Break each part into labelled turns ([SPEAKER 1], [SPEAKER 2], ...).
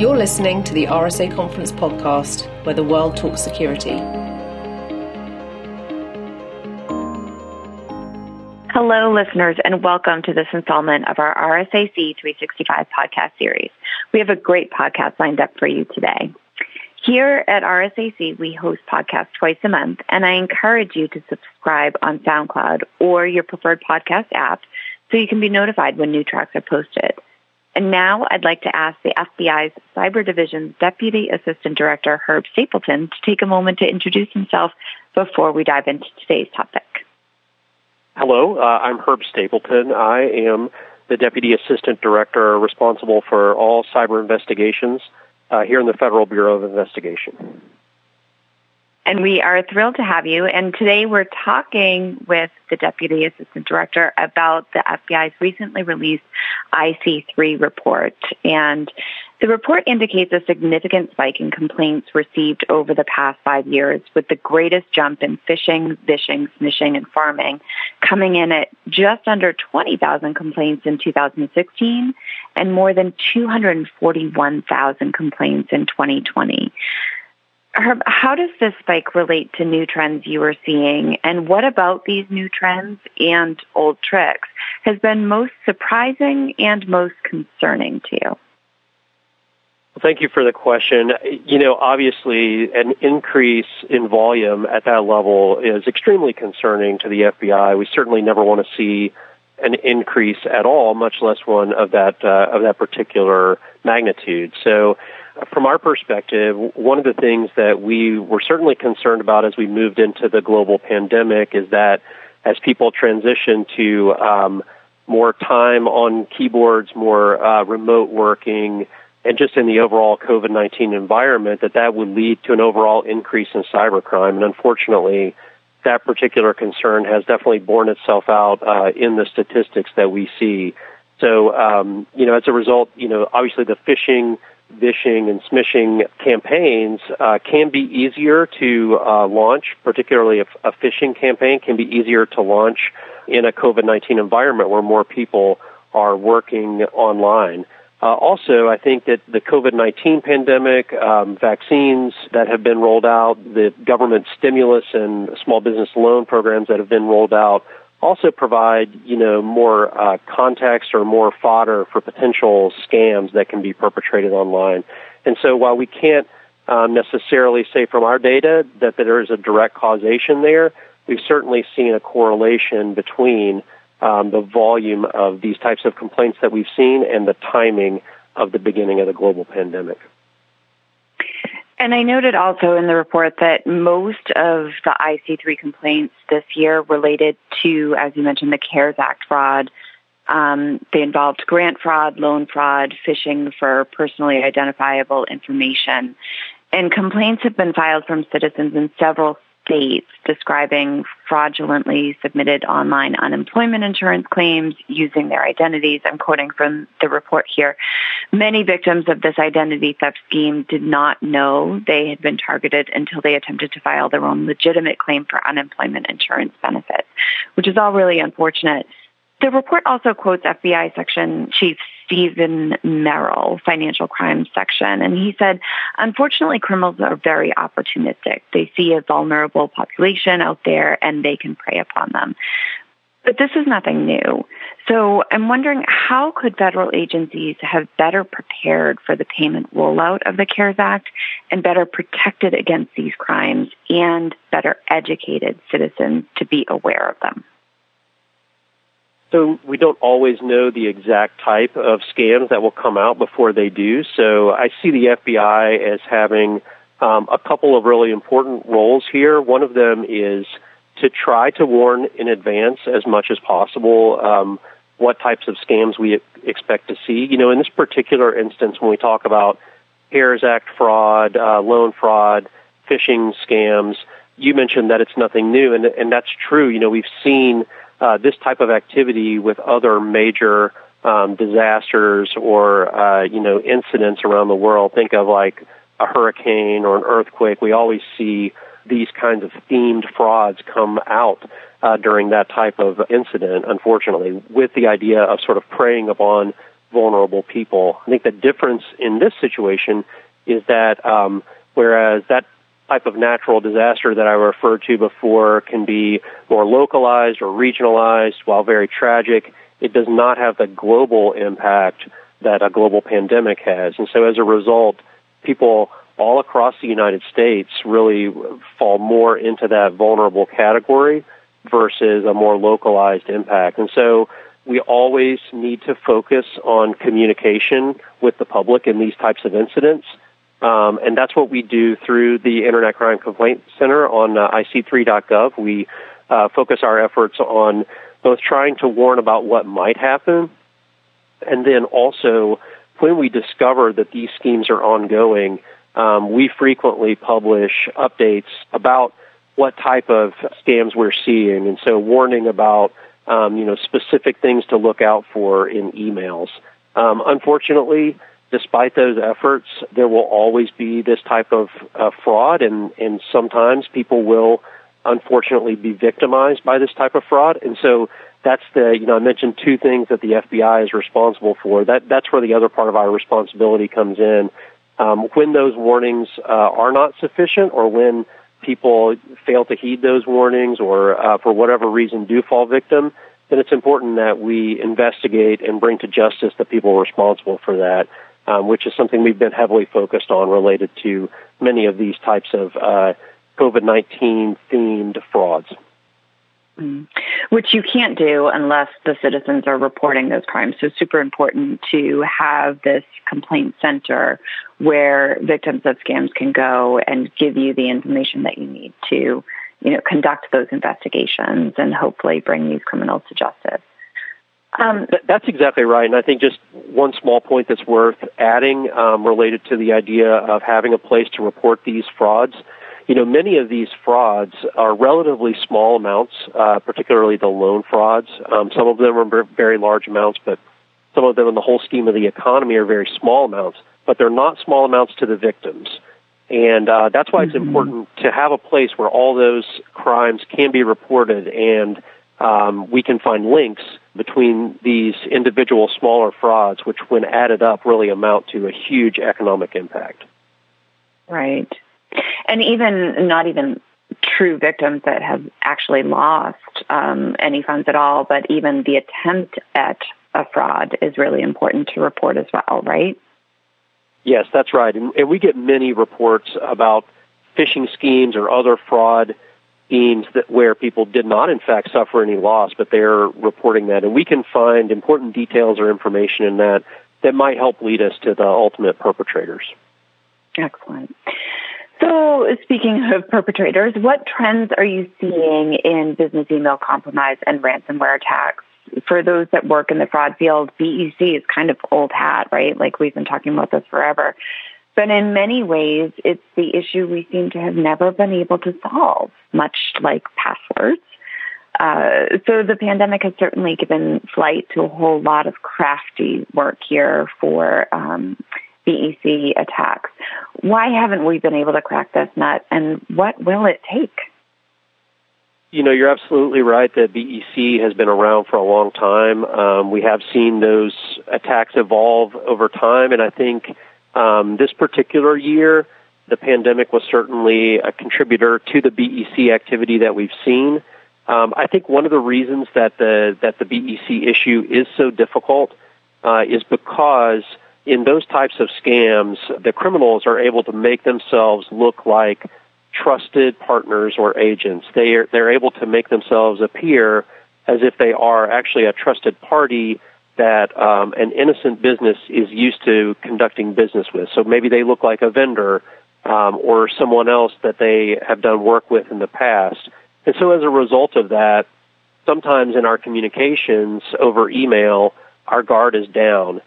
[SPEAKER 1] You're listening to the RSA Conference podcast, where the world talks security.
[SPEAKER 2] Hello, listeners, and welcome to this installment of our RSAC 365 podcast series. We have a great podcast lined up for you today. Here at RSAC, we host podcasts twice a month, and I encourage you to subscribe on SoundCloud or your preferred podcast app so you can be notified when new tracks are posted. And now I'd like to ask the FBI's Cyber Division's Deputy Assistant Director, Herb Stapleton, to take a moment to introduce himself before we dive into today's topic.
[SPEAKER 3] Hello, uh, I'm Herb Stapleton. I am the Deputy Assistant Director responsible for all cyber investigations uh, here in the Federal Bureau of Investigation
[SPEAKER 2] and we are thrilled to have you. And today we're talking with the Deputy Assistant Director about the FBI's recently released IC3 report. And the report indicates a significant spike in complaints received over the past five years, with the greatest jump in phishing, vishing, smishing, and pharming coming in at just under 20,000 complaints in 2016 and more than 241,000 complaints in 2020. Herb, how does this spike relate to new trends you are seeing? And what about these new trends and old tricks has been most surprising and most concerning to you?
[SPEAKER 3] Thank you for the question. You know, obviously, an increase in volume at that level is extremely concerning to the FBI. We certainly never want to see an increase at all, much less one of that uh, of that particular magnitude. So, from our perspective, one of the things that we were certainly concerned about as we moved into the global pandemic is that as people transition to um, more time on keyboards, more uh, remote working, and just in the overall COVID 19 environment, that that would lead to an overall increase in cybercrime. And unfortunately, that particular concern has definitely borne itself out uh, in the statistics that we see. So, um, you know, as a result, you know, obviously the phishing vishing and smishing campaigns uh, can be easier to uh, launch, particularly a, a phishing campaign can be easier to launch in a COVID 19 environment where more people are working online. Uh, also, I think that the COVID 19 pandemic, um, vaccines that have been rolled out, the government stimulus and small business loan programs that have been rolled out also provide, you know, more uh, context or more fodder for potential scams that can be perpetrated online. And so while we can't um, necessarily say from our data that, that there is a direct causation there, we've certainly seen a correlation between um, the volume of these types of complaints that we've seen and the timing of the beginning of the global pandemic.
[SPEAKER 2] And I noted also in the report that most of the IC3 complaints this year related to, as you mentioned, the CARES Act fraud. Um, they involved grant fraud, loan fraud, phishing for personally identifiable information. And complaints have been filed from citizens in several states describing fraudulently submitted online unemployment insurance claims using their identities. I'm quoting from the report here. Many victims of this identity theft scheme did not know they had been targeted until they attempted to file their own legitimate claim for unemployment insurance benefits, which is all really unfortunate. The report also quotes FBI Section Chief Stephen Merrill, Financial Crimes Section, and he said, unfortunately, criminals are very opportunistic. They see a vulnerable population out there and they can prey upon them. But this is nothing new. So I'm wondering how could federal agencies have better prepared for the payment rollout of the CARES Act and better protected against these crimes and better educated citizens to be aware of them?
[SPEAKER 3] So we don't always know the exact type of scams that will come out before they do. So I see the FBI as having um, a couple of really important roles here. One of them is to try to warn in advance as much as possible um, what types of scams we expect to see. You know, in this particular instance, when we talk about CARES Act fraud, uh, loan fraud, phishing scams, you mentioned that it's nothing new, and, and that's true. You know, we've seen uh, this type of activity with other major um, disasters or uh, you know incidents around the world. Think of like a hurricane or an earthquake. We always see these kinds of themed frauds come out uh, during that type of incident. Unfortunately, with the idea of sort of preying upon vulnerable people. I think the difference in this situation is that um, whereas that type of natural disaster that I referred to before can be more localized or regionalized, while very tragic, it does not have the global impact that a global pandemic has. And so as a result, people all across the United States really fall more into that vulnerable category versus a more localized impact. And so we always need to focus on communication with the public in these types of incidents. Um, and that's what we do through the Internet Crime Complaint Center on uh, IC3.gov. We uh, focus our efforts on both trying to warn about what might happen and then also when we discover that these schemes are ongoing, um, we frequently publish updates about what type of scams we're seeing, and so warning about um, you know specific things to look out for in emails. Um, unfortunately, despite those efforts, there will always be this type of uh, fraud, and and sometimes people will unfortunately be victimized by this type of fraud, and so that's the you know I mentioned two things that the FBI is responsible for. That that's where the other part of our responsibility comes in. Um, when those warnings uh, are not sufficient, or when people fail to heed those warnings, or uh, for whatever reason do fall victim, then it's important that we investigate and bring to justice the people responsible for that. Um, which is something we've been heavily focused on related to many of these types of uh, COVID 19 themed frauds.
[SPEAKER 2] Mm. Which you can't do unless the citizens are reporting those crimes. So super important to have this complaint center where victims of scams can go and give you the information that you need to, you know, conduct those investigations and hopefully bring these criminals to justice.
[SPEAKER 3] Um, that's exactly right. And I think just one small point that's worth adding um, related to the idea of having a place to report these frauds you know, many of these frauds are relatively small amounts, uh, particularly the loan frauds. Um, some of them are very large amounts, but some of them in the whole scheme of the economy are very small amounts, but they're not small amounts to the victims. And uh, that's why it's mm-hmm. important to have a place where all those crimes can be reported and um, we can find links between these individual smaller frauds, which, when added up, really amount to a huge economic impact.
[SPEAKER 2] Right and even not even true victims that have actually lost um, any funds at all, but even the attempt at a fraud is really important to report as well, right?
[SPEAKER 3] Yes, that's right. And, and we get many reports about phishing schemes or other fraud schemes that where people did not in fact suffer any loss, but they're reporting that. And we can find important details or information in that that might help lead us to the ultimate perpetrators.
[SPEAKER 2] Excellent. So, speaking of perpetrators, what trends are you seeing in business email compromise and ransomware attacks? For those that work in the fraud field, BEC is kind of old hat, right? Like we've been talking about this forever. But in many ways, it's the issue we seem to have never been able to solve, much like passwords. Uh, so the pandemic has certainly given flight to a whole lot of crafty work here for um, BEC attacks. Why haven't we been able to crack this nut, and what will it take?
[SPEAKER 3] You know, you're absolutely right that BEC has been around for a long time. Um, we have seen those attacks evolve over time, and I think um, this particular year, the pandemic was certainly a contributor to the BEC activity that we've seen. Um, I think one of the reasons that the that the BEC issue is so difficult uh, is because in those types of scams, the criminals are able to make themselves look like trusted partners or agents. They are, they're able to make themselves appear as if they are actually a trusted party that um, an innocent business is used to conducting business with. So maybe they look like a vendor um, or someone else that they have done work with in the past. And so as a result of that, sometimes in our communications over email, our guard is down.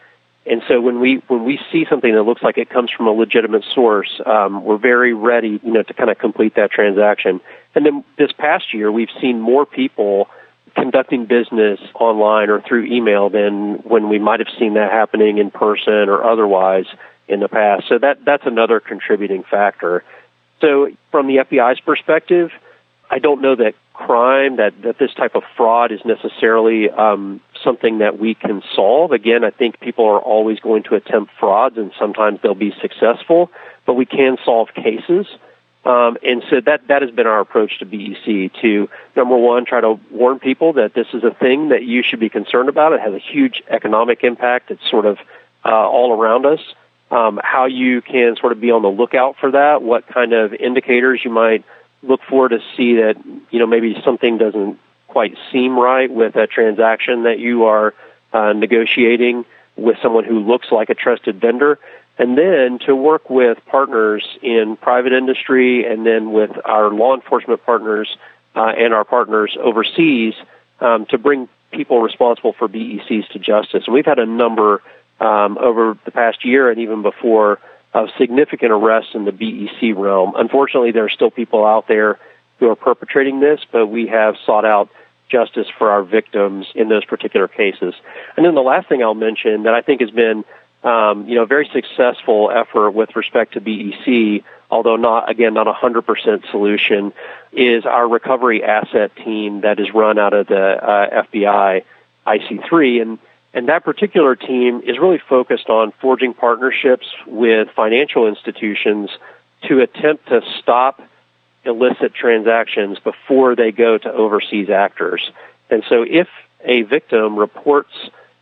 [SPEAKER 3] And so when we when we see something that looks like it comes from a legitimate source, um, we're very ready, you know, to kind of complete that transaction. And then this past year, we've seen more people conducting business online or through email than when we might have seen that happening in person or otherwise in the past. So that that's another contributing factor. So from the FBI's perspective, I don't know that crime that that this type of fraud is necessarily um, something that we can solve. Again, I think people are always going to attempt frauds, and sometimes they'll be successful, but we can solve cases. Um, and so that that has been our approach to BEC. To number one, try to warn people that this is a thing that you should be concerned about. It has a huge economic impact. It's sort of uh, all around us. Um, how you can sort of be on the lookout for that. What kind of indicators you might look for to see that you know maybe something doesn't quite seem right with a transaction that you are uh, negotiating with someone who looks like a trusted vendor and then to work with partners in private industry and then with our law enforcement partners uh, and our partners overseas um, to bring people responsible for BECs to justice. And we've had a number um, over the past year and even before of significant arrests in the BEC realm. Unfortunately, there are still people out there who are perpetrating this, but we have sought out justice for our victims in those particular cases. And then the last thing I'll mention that I think has been um, you know, very successful effort with respect to BEC, although not, again, not a 100% solution, is our recovery asset team that is run out of the uh, FBI IC3. And, and that particular team is really focused on forging partnerships with financial institutions to attempt to stop illicit transactions before they go to overseas actors. And so if a victim reports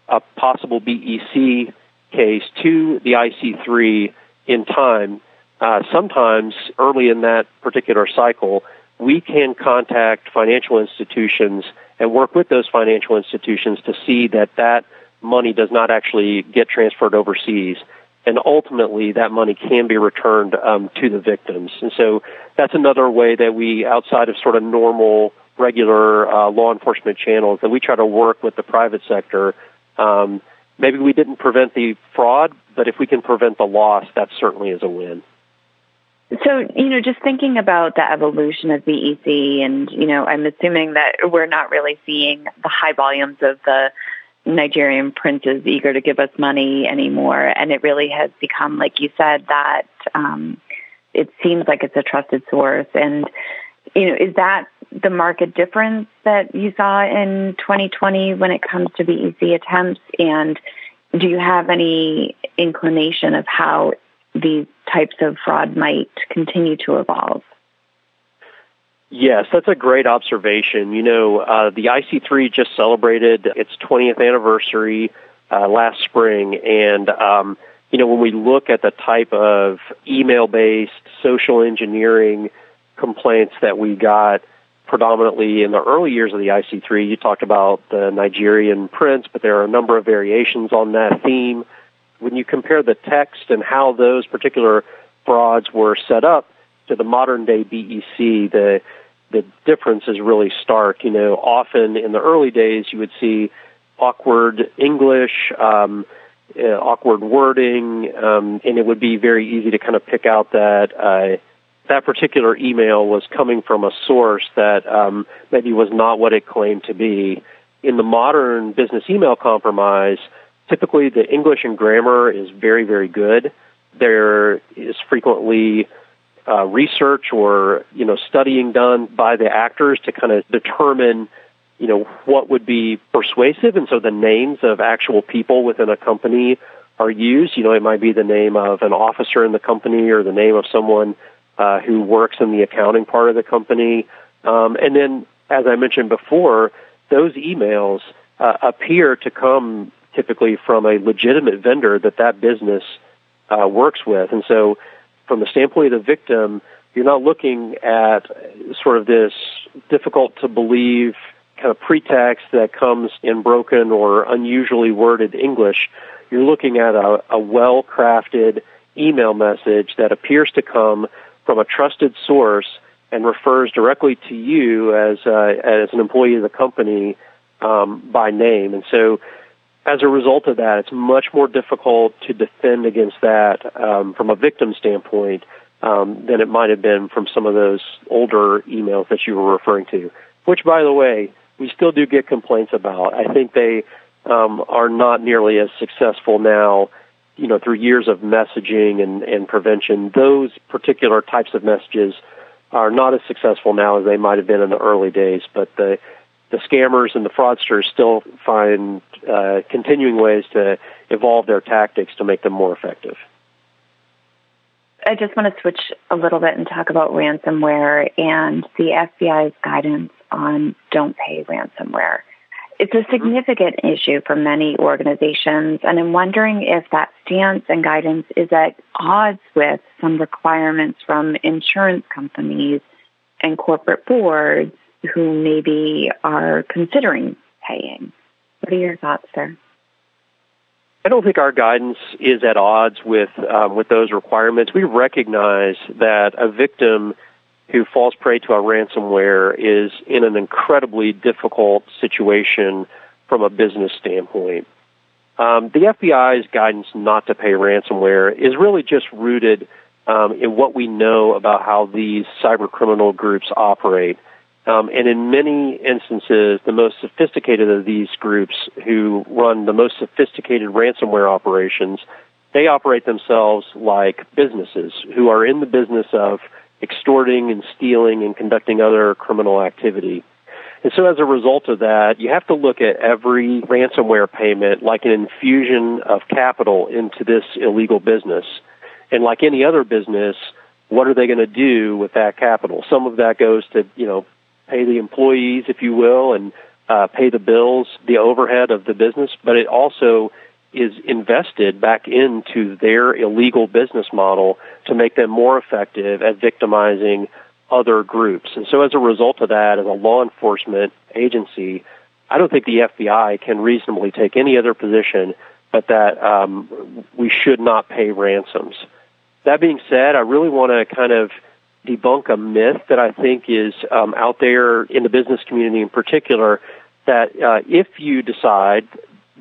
[SPEAKER 3] a possible BEC case to the IC3 in time, uh, sometimes early in that particular cycle, we can contact financial institutions and work with those financial institutions to see that that money does not actually get transferred overseas. And ultimately, that money can be returned um, to the victims. And so that's another way that we, outside of sort of normal, regular uh, law enforcement channels, that we try to work with the private sector um, maybe we didn't prevent the fraud, but if we can prevent the loss, that certainly is a win.
[SPEAKER 2] So, you know, just thinking about the evolution of BEC, and, you know, I'm assuming that we're not really seeing the high volumes of the Nigerian princes eager to give us money anymore. And it really has become, like you said, that um, it seems like it's a trusted source. And, you know, is that the market difference that you saw in 2020 when it comes to BEC attempts? And do you have any inclination of how these types of fraud might continue to evolve?
[SPEAKER 3] Yes, that's a great observation. You know, uh, the IC3 just celebrated its 20th anniversary uh, last spring, and um, you know, when we look at the type of email-based social engineering complaints that we got predominantly in the early years of the IC3. You talked about the Nigerian prince, but there are a number of variations on that theme. When you compare the text and how those particular frauds were set up to the modern day BEC, the the difference is really stark. You know, often in the early days, you would see awkward English, um, uh, awkward wording, um, and it would be very easy to kind of pick out that. Uh, that particular email was coming from a source that um, maybe was not what it claimed to be. In the modern business email compromise, typically the English and grammar is very, very good. There is frequently uh, research or you know studying done by the actors to kind of determine you know what would be persuasive, and so the names of actual people within a company are used. You know, it might be the name of an officer in the company or the name of someone uh, who works in the accounting part of the company. Um, and then, as I mentioned before, those emails uh, appear to come typically from a legitimate vendor that that business uh, works with. And so, from the standpoint of the victim, you're not looking at sort of this difficult to believe kind of pretext that comes in broken or unusually worded English. You're looking at a, a well crafted email message that appears to come from a trusted source and refers directly to you as uh, as an employee of the company um, by name. And so, as a result of that, it's much more difficult to defend against that um, from a victim standpoint um, than it might have been from some of those older emails that you were referring to. Which, by the way, we still do get complaints about. I think they um, are not nearly as successful now you know, through years of messaging and, and prevention, those particular types of messages are not as successful now as they might have been in the early days. But the the scammers and the fraudsters still find uh, continuing ways to evolve their tactics to make them more effective.
[SPEAKER 2] I just want to switch a little bit and talk about ransomware and the FBI's guidance on don't pay ransomware. It's a significant issue for many organizations, and I'm wondering if that stance and guidance is at odds with some requirements from insurance companies and corporate boards who maybe are considering paying. What are your thoughts there?
[SPEAKER 3] I don't think our guidance is at odds with um, with those requirements. We recognize that a victim who falls prey to a ransomware is in an incredibly difficult situation from a business standpoint. Um, the FBI's guidance not to pay ransomware is really just rooted um, in what we know about how these cyber criminal groups operate. Um, and in many instances, the most sophisticated of these groups who run the most sophisticated ransomware operations, they operate themselves like businesses who are in the business of extorting and stealing and conducting other criminal activity. And so as a result of that, you have to look at every ransomware payment like an infusion of capital into this illegal business. And like any other business, what are they going to do with that capital? Some of that goes to, you know, pay the employees, if you will, and uh, pay the bills, the overhead of the business, but it also is invested back into their illegal business model to make them more effective at victimizing other groups. And so as a result of that, as a law enforcement agency, I don't think the FBI can reasonably take any other position but that um, we should not pay ransoms. That being said, I really want to kind of debunk a myth that I think is um, out there in the business community in particular that uh, if you decide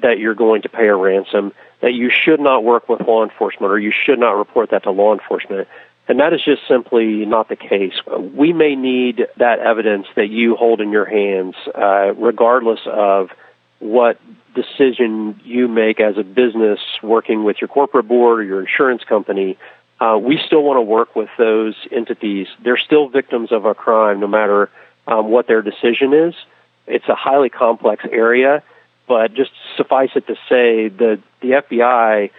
[SPEAKER 3] that you're going to pay a ransom, that you should not work with law enforcement or you should not report that to law enforcement. And that is just simply not the case. We may need that evidence that you hold in your hands, uh, regardless of what decision you make as a business working with your corporate board or your insurance company uh, we still want to work with those entities. They're still victims of a crime, no matter um, what their decision is. It's a highly complex area, but just suffice it to say that the FBI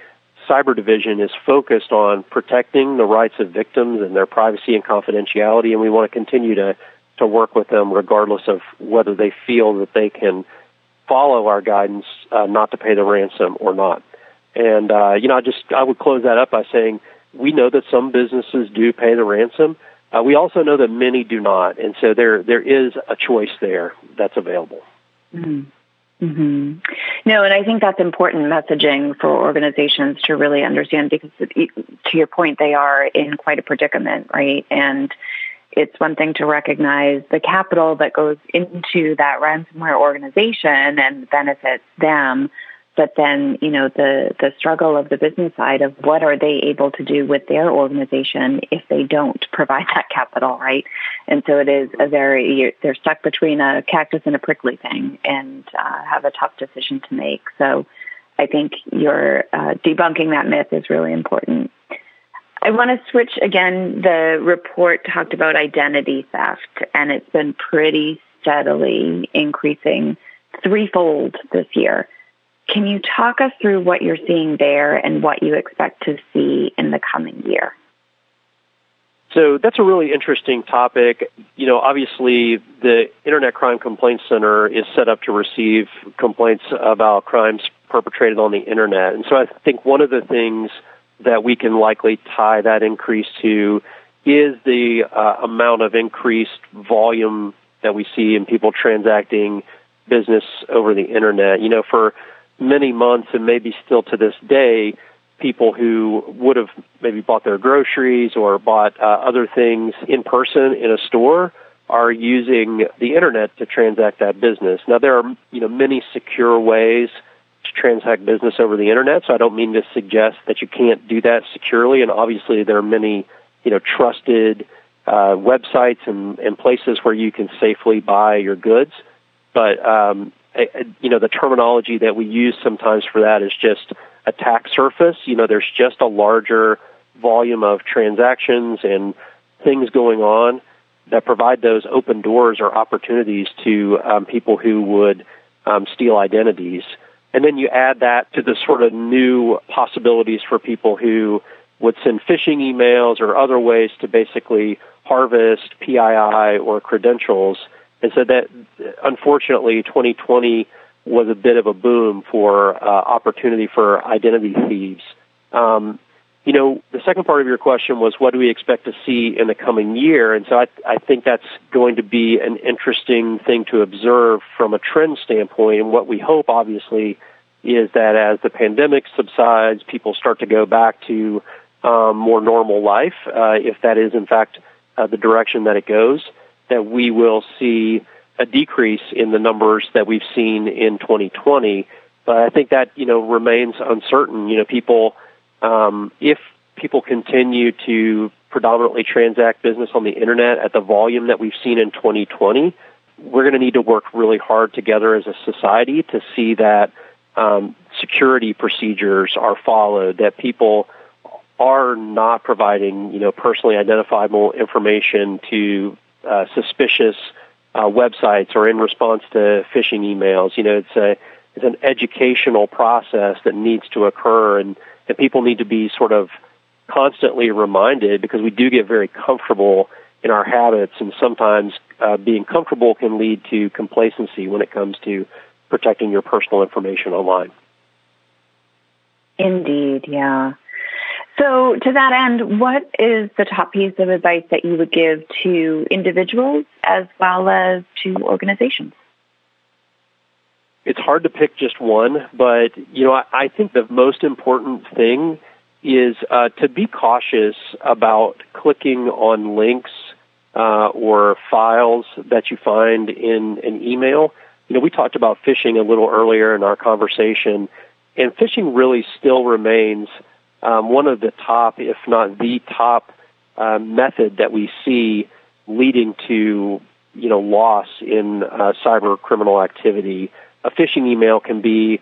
[SPEAKER 3] cyber division is focused on protecting the rights of victims and their privacy and confidentiality, and we want to continue to to work with them regardless of whether they feel that they can follow our guidance uh, not to pay the ransom or not. And uh, you know, I just I would close that up by saying we know that some businesses do pay the ransom. Uh, we also know that many do not, and so there there is a choice there that's available.
[SPEAKER 2] Mm-hmm. Mm-hmm. No, and I think that's important messaging for organizations to really understand because, to your point, they are in quite a predicament, right? And it's one thing to recognize the capital that goes into that ransomware organization and benefits them, but then you know the the struggle of the business side of what are they able to do with their organization if they don't provide that capital right and so it is a very they're stuck between a cactus and a prickly thing and uh, have a tough decision to make so i think your uh, debunking that myth is really important I want to switch again. The report talked about identity theft, and it's been pretty steadily increasing threefold this year. Can you talk us through what you're seeing there and what you expect to see in the coming year?
[SPEAKER 3] So that's a really interesting topic. You know, obviously the Internet Crime Complaint Center is set up to receive complaints about crimes perpetrated on the internet. And so I think one of the things that we can likely tie that increase to is the uh, amount of increased volume that we see in people transacting business over the internet. You know, for many months and maybe still to this day, people who would have maybe bought their groceries or bought uh, other things in person in a store are using the internet to transact that business. Now there are you know many secure ways to transact business over the internet, so I don't mean to suggest that you can't do that securely. And obviously there are many you know trusted uh, websites and, and places where you can safely buy your goods. But um, you know, the terminology that we use sometimes for that is just attack surface. You know, there's just a larger volume of transactions and things going on. that provide those open doors or opportunities to um, people who would um, steal identities. And then you add that to the sort of new possibilities for people who would send phishing emails or other ways to basically harvest PII or credentials. And so that, unfortunately, 2020 was a bit of a boom for uh, opportunity for identity thieves. Um, you know, the second part of your question was what do we expect to see in the coming year? And so I, I think that's going to be an interesting thing to observe from a trend standpoint. And what we hope, obviously, is that as the pandemic subsides, people start to go back to um, more normal life, uh, if that is in fact uh, the direction that it goes, that we will see a decrease in the numbers that we've seen in 2020. But I think that you know remains uncertain. You know, people um, if people continue to predominantly transact business on the internet at the volume that we've seen in 2020, we're going to need to work really hard together as a society to see that um, security procedures are followed, that people are not providing, you know, personally identifiable information to uh, suspicious uh, websites or in response to phishing emails. You know, it's a it's an educational process that needs to occur, and and people need to be sort of constantly reminded because we do get very comfortable in our habits, and sometimes uh, being comfortable can lead to complacency when it comes to protecting your personal information online.
[SPEAKER 2] Indeed, yeah. So, to that end, what is the top piece of advice that you would give to individuals as well as to organizations?
[SPEAKER 3] it's hard to pick just one, but you know, I, I think the most important thing is uh, to be cautious about clicking on links uh, or files that you find in an email. You know, we talked about phishing a little earlier in our conversation, and phishing really still remains um, one of the top, if not the top, uh, method that we see leading to you know loss in uh, cyber criminal activity a phishing email can be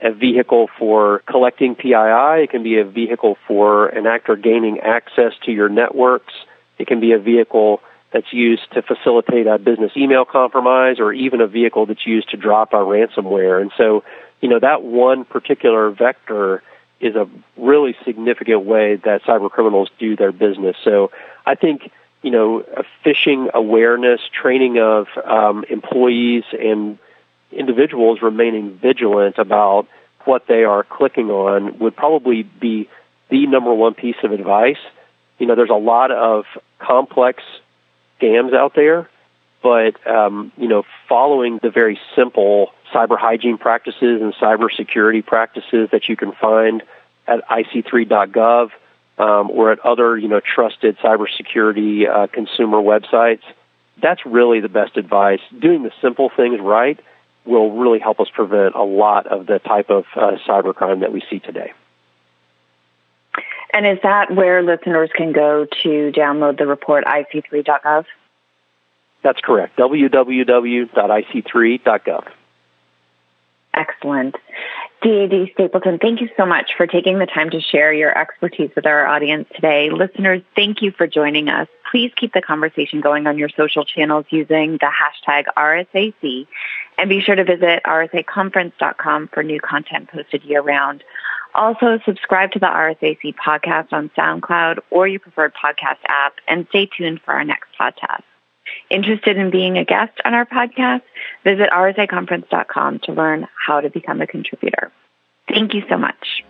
[SPEAKER 3] a vehicle for collecting PII. It can be a vehicle for an actor gaining access to your networks. It can be a vehicle that's used to facilitate a business email compromise or even a vehicle that's used to drop a ransomware. And so, you know, that one particular vector is a really significant way that cyber criminals do their business. So I think, you know, phishing awareness, training of um, employees and individuals remaining vigilant about what they are clicking on would probably be the number one piece of advice. You know, there's a lot of complex scams out there, but um, you know, following the very simple cyber hygiene practices and cyber security practices that you can find at ic3.gov um, or at other you know trusted cybersecurity uh, consumer websites, that's really the best advice. Doing the simple things right will really help us prevent a lot of the type of uh, cybercrime that we see today.
[SPEAKER 2] And is that where listeners can go to download the report, ic3.gov?
[SPEAKER 3] That's correct, www.ic3.gov.
[SPEAKER 2] Excellent. DAD Stapleton, thank you so much for taking the time to share your expertise with our audience today. Listeners, thank you for joining us. Please keep the conversation going on your social channels using the hashtag RSAC and be sure to visit rsaconference.com for new content posted year round. Also, subscribe to the RSAC podcast on SoundCloud or your preferred podcast app and stay tuned for our next podcast. Interested in being a guest on our podcast? Visit rsaconference.com to learn how to become a contributor. Thank you so much.